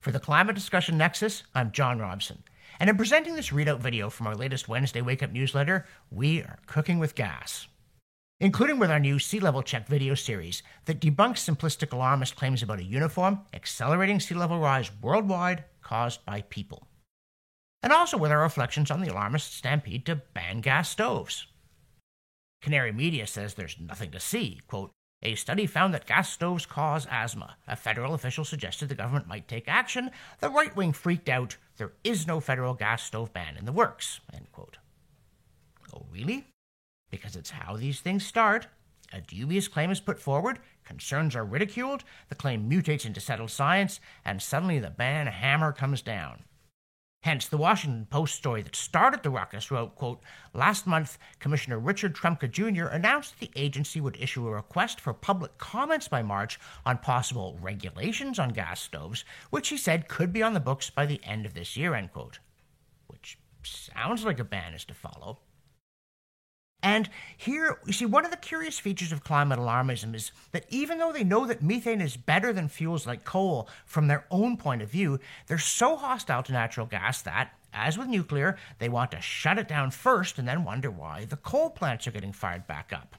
For the Climate Discussion Nexus, I'm John Robson. And in presenting this readout video from our latest Wednesday Wake Up newsletter, we are cooking with gas. Including with our new Sea Level Check video series that debunks simplistic alarmist claims about a uniform, accelerating sea level rise worldwide caused by people. And also with our reflections on the alarmist stampede to ban gas stoves. Canary Media says there's nothing to see. Quote, a study found that gas stoves cause asthma. A federal official suggested the government might take action. The right wing freaked out. There is no federal gas stove ban in the works. End quote. Oh, really? Because it's how these things start. A dubious claim is put forward, concerns are ridiculed, the claim mutates into settled science, and suddenly the ban hammer comes down. Hence, the Washington Post story that started the ruckus wrote, quote, Last month, Commissioner Richard Trumka Jr. announced the agency would issue a request for public comments by March on possible regulations on gas stoves, which he said could be on the books by the end of this year, end quote. Which sounds like a ban is to follow. And here, you see, one of the curious features of climate alarmism is that even though they know that methane is better than fuels like coal from their own point of view, they're so hostile to natural gas that, as with nuclear, they want to shut it down first and then wonder why the coal plants are getting fired back up.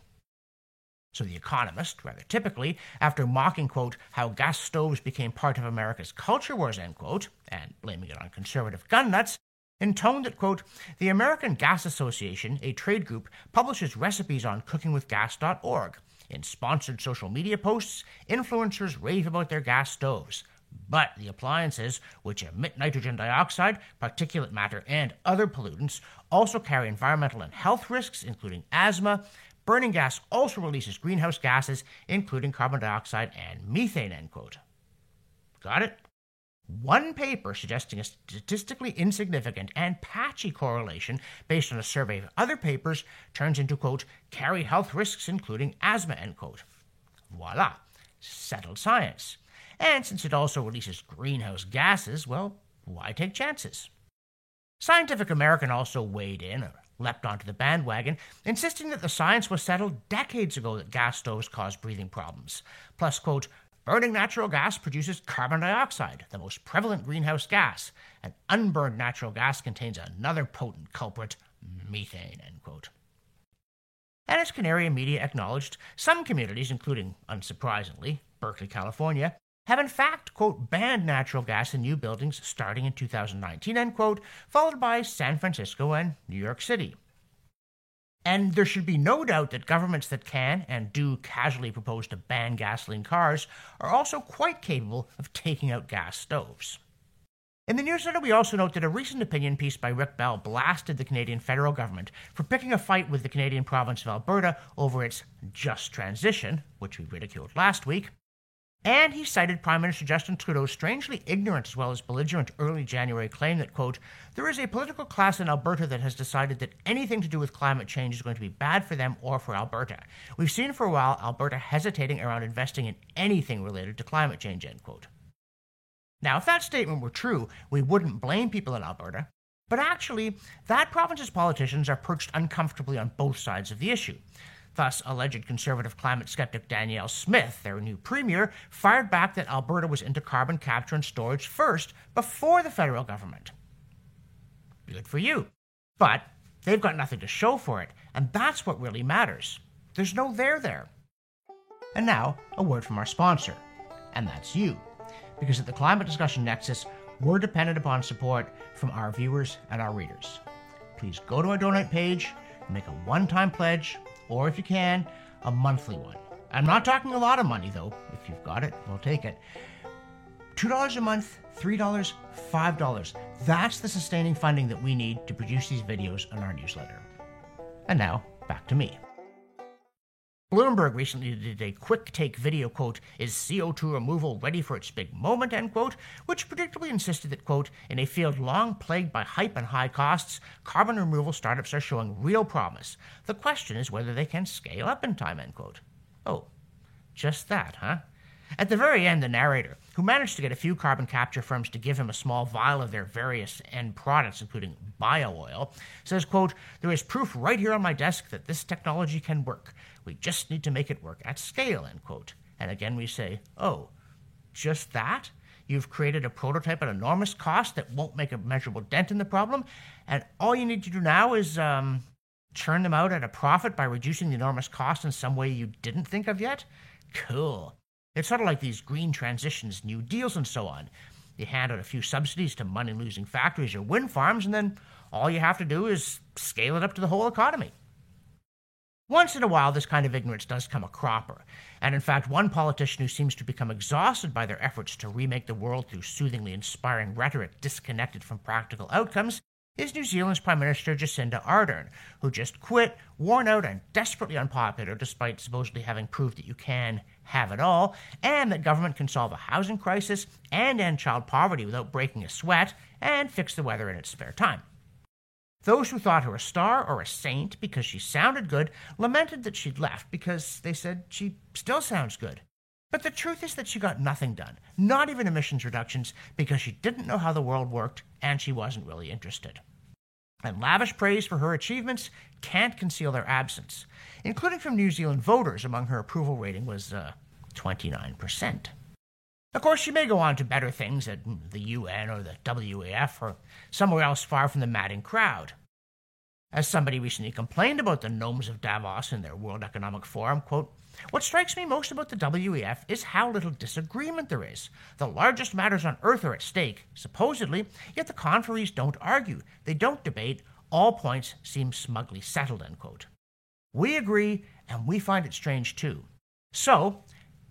So The Economist, rather typically, after mocking, quote, how gas stoves became part of America's culture wars, end quote, and blaming it on conservative gun nuts, intoned that, quote, the American Gas Association, a trade group, publishes recipes on cookingwithgas.org. In sponsored social media posts, influencers rave about their gas stoves. But the appliances, which emit nitrogen dioxide, particulate matter, and other pollutants, also carry environmental and health risks, including asthma. Burning gas also releases greenhouse gases, including carbon dioxide and methane, end quote. Got it? One paper suggesting a statistically insignificant and patchy correlation based on a survey of other papers turns into, quote, carry health risks including asthma, end quote. Voila, settled science. And since it also releases greenhouse gases, well, why take chances? Scientific American also weighed in, or leapt onto the bandwagon, insisting that the science was settled decades ago that gas stoves cause breathing problems. Plus, quote, Burning natural gas produces carbon dioxide, the most prevalent greenhouse gas, and unburned natural gas contains another potent culprit, methane. End quote. And as Canary Media acknowledged, some communities, including, unsurprisingly, Berkeley, California, have in fact, quote, banned natural gas in new buildings starting in 2019, end quote, followed by San Francisco and New York City. And there should be no doubt that governments that can and do casually propose to ban gasoline cars are also quite capable of taking out gas stoves. In the newsletter, we also note that a recent opinion piece by Rick Bell blasted the Canadian federal government for picking a fight with the Canadian province of Alberta over its just transition, which we ridiculed last week, and he cited Prime Minister Justin Trudeau's strangely ignorant as well as belligerent early January claim that, quote, there is a political class in Alberta that has decided that anything to do with climate change is going to be bad for them or for Alberta. We've seen for a while Alberta hesitating around investing in anything related to climate change, end quote. Now, if that statement were true, we wouldn't blame people in Alberta. But actually, that province's politicians are perched uncomfortably on both sides of the issue. Thus, alleged conservative climate skeptic Danielle Smith, their new premier, fired back that Alberta was into carbon capture and storage first, before the federal government. Good for you. But they've got nothing to show for it, and that's what really matters. There's no there there. And now, a word from our sponsor, and that's you. Because at the Climate Discussion Nexus, we're dependent upon support from our viewers and our readers. Please go to our donate page, and make a one time pledge, or if you can, a monthly one. I'm not talking a lot of money though. If you've got it, we'll take it. $2 a month, $3, $5. That's the sustaining funding that we need to produce these videos on our newsletter. And now, back to me. Bloomberg recently did a quick take video quote, is CO2 removal ready for its big moment, end quote, which predictably insisted that, quote, in a field long plagued by hype and high costs, carbon removal startups are showing real promise. The question is whether they can scale up in time, end quote. Oh, just that, huh? At the very end, the narrator, who managed to get a few carbon capture firms to give him a small vial of their various end products, including bio oil, says, quote, There is proof right here on my desk that this technology can work. We just need to make it work at scale, end quote. And again we say, oh, just that? You've created a prototype at enormous cost that won't make a measurable dent in the problem, and all you need to do now is um, churn them out at a profit by reducing the enormous cost in some way you didn't think of yet? Cool. It's sort of like these green transitions, new deals, and so on. You hand out a few subsidies to money losing factories or wind farms, and then all you have to do is scale it up to the whole economy. Once in a while, this kind of ignorance does come a cropper. And in fact, one politician who seems to become exhausted by their efforts to remake the world through soothingly inspiring rhetoric disconnected from practical outcomes is New Zealand's Prime Minister Jacinda Ardern, who just quit, worn out and desperately unpopular despite supposedly having proved that you can have it all, and that government can solve a housing crisis and end child poverty without breaking a sweat and fix the weather in its spare time. Those who thought her a star or a saint because she sounded good lamented that she'd left because they said she still sounds good. But the truth is that she got nothing done, not even emissions reductions, because she didn't know how the world worked and she wasn't really interested. And lavish praise for her achievements can't conceal their absence, including from New Zealand voters, among her approval rating was uh, 29%. Of course, she may go on to better things at the UN or the WAF or somewhere else far from the madding crowd. As somebody recently complained about the gnomes of Davos in their World Economic Forum, quote, what strikes me most about the WEF is how little disagreement there is. The largest matters on earth are at stake, supposedly, yet the conferees don't argue. They don't debate. All points seem smugly settled, end quote. We agree, and we find it strange too. So,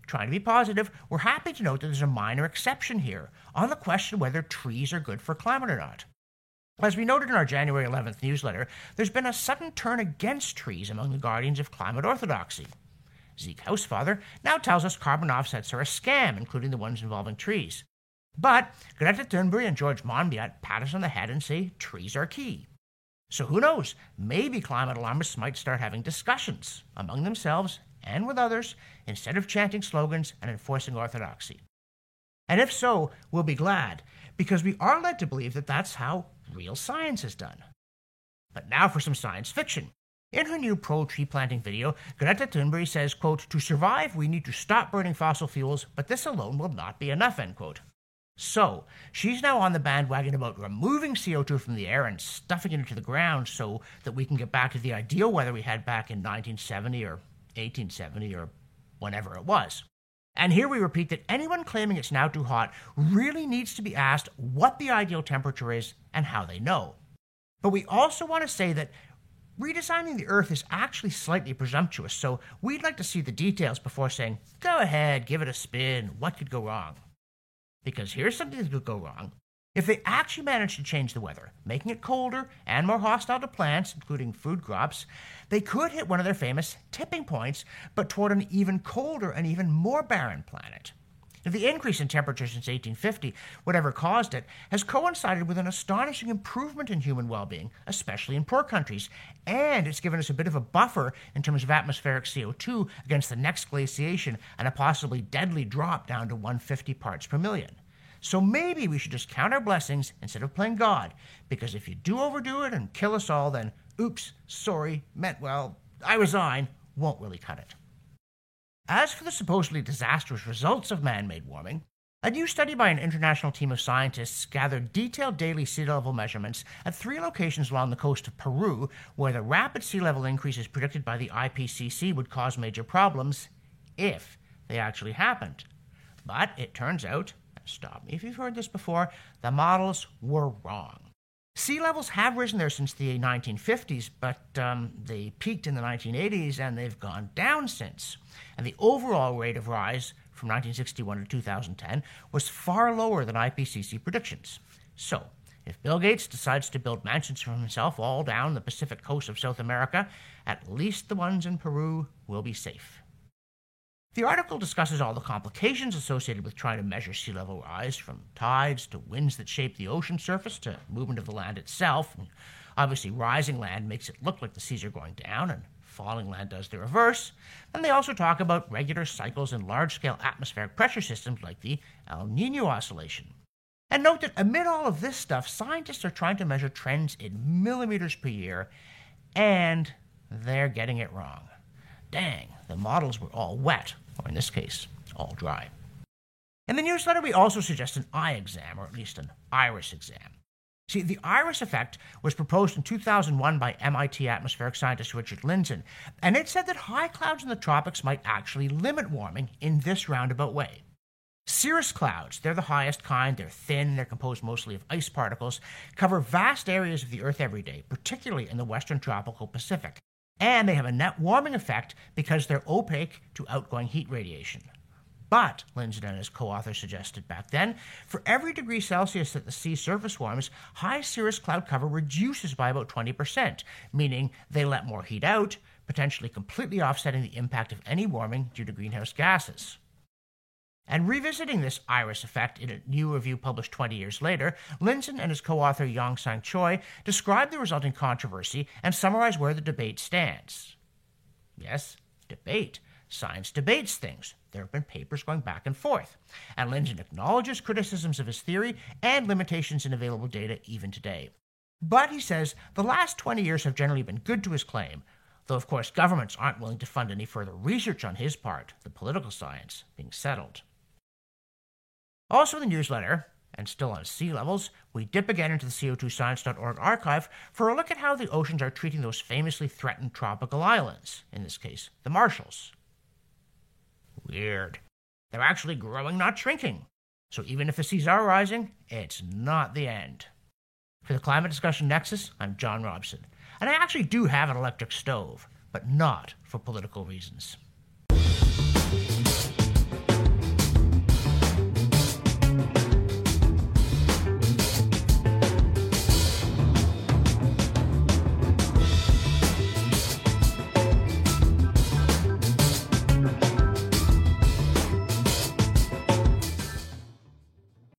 trying to be positive, we're happy to note that there's a minor exception here on the question whether trees are good for climate or not. As we noted in our January 11th newsletter, there's been a sudden turn against trees among the guardians of climate orthodoxy. Zeke Hausfather now tells us carbon offsets are a scam, including the ones involving trees. But Greta Thunberg and George Monbiot pat us on the head and say trees are key. So who knows? Maybe climate alarmists might start having discussions among themselves and with others instead of chanting slogans and enforcing orthodoxy. And if so, we'll be glad, because we are led to believe that that's how real science is done. But now for some science fiction. In her new pro tree planting video, Greta Thunberg says, quote, To survive, we need to stop burning fossil fuels, but this alone will not be enough, end quote. So, she's now on the bandwagon about removing CO2 from the air and stuffing it into the ground so that we can get back to the ideal weather we had back in 1970 or 1870 or whenever it was. And here we repeat that anyone claiming it's now too hot really needs to be asked what the ideal temperature is and how they know. But we also want to say that redesigning the Earth is actually slightly presumptuous, so we'd like to see the details before saying, go ahead, give it a spin, what could go wrong? Because here's something that could go wrong. If they actually manage to change the weather, making it colder and more hostile to plants, including food crops, they could hit one of their famous tipping points, but toward an even colder and even more barren planet. The increase in temperature since 1850, whatever caused it, has coincided with an astonishing improvement in human well being, especially in poor countries, and it's given us a bit of a buffer in terms of atmospheric CO2 against the next glaciation and a possibly deadly drop down to 150 parts per million. So maybe we should just count our blessings instead of playing God, because if you do overdo it and kill us all, then oops, sorry, meant well, I resign, won't really cut it. As for the supposedly disastrous results of man made warming, a new study by an international team of scientists gathered detailed daily sea level measurements at three locations along the coast of Peru, where the rapid sea level increases predicted by the IPCC would cause major problems if they actually happened. But it turns out, stop me if you've heard this before, the models were wrong. Sea levels have risen there since the 1950s, but um, they peaked in the 1980s and they've gone down since. And the overall rate of rise from 1961 to 2010 was far lower than IPCC predictions. So, if Bill Gates decides to build mansions for himself all down the Pacific coast of South America, at least the ones in Peru will be safe. The article discusses all the complications associated with trying to measure sea level rise, from tides to winds that shape the ocean surface to movement of the land itself. And obviously, rising land makes it look like the seas are going down, and falling land does the reverse. And they also talk about regular cycles in large scale atmospheric pressure systems like the El Nino oscillation. And note that amid all of this stuff, scientists are trying to measure trends in millimeters per year, and they're getting it wrong. Dang, the models were all wet, or in this case, all dry. In the newsletter, we also suggest an eye exam, or at least an iris exam. See, the iris effect was proposed in 2001 by MIT atmospheric scientist Richard Lindzen, and it said that high clouds in the tropics might actually limit warming in this roundabout way. Cirrus clouds, they're the highest kind, they're thin, they're composed mostly of ice particles, cover vast areas of the Earth every day, particularly in the western tropical Pacific. And they have a net warming effect because they're opaque to outgoing heat radiation. But, Lindzen and his co author suggested back then, for every degree Celsius that the sea surface warms, high cirrus cloud cover reduces by about 20%, meaning they let more heat out, potentially completely offsetting the impact of any warming due to greenhouse gases. And revisiting this iris effect in a new review published 20 years later, Lindzen and his co author Yong Sang Choi describe the resulting controversy and summarize where the debate stands. Yes, debate. Science debates things. There have been papers going back and forth. And Lindzen acknowledges criticisms of his theory and limitations in available data even today. But he says the last 20 years have generally been good to his claim, though of course governments aren't willing to fund any further research on his part, the political science being settled. Also in the newsletter, and still on sea levels, we dip again into the CO2science.org archive for a look at how the oceans are treating those famously threatened tropical islands, in this case, the Marshalls. Weird. They're actually growing, not shrinking. So even if the seas are rising, it's not the end. For the Climate Discussion Nexus, I'm John Robson. And I actually do have an electric stove, but not for political reasons.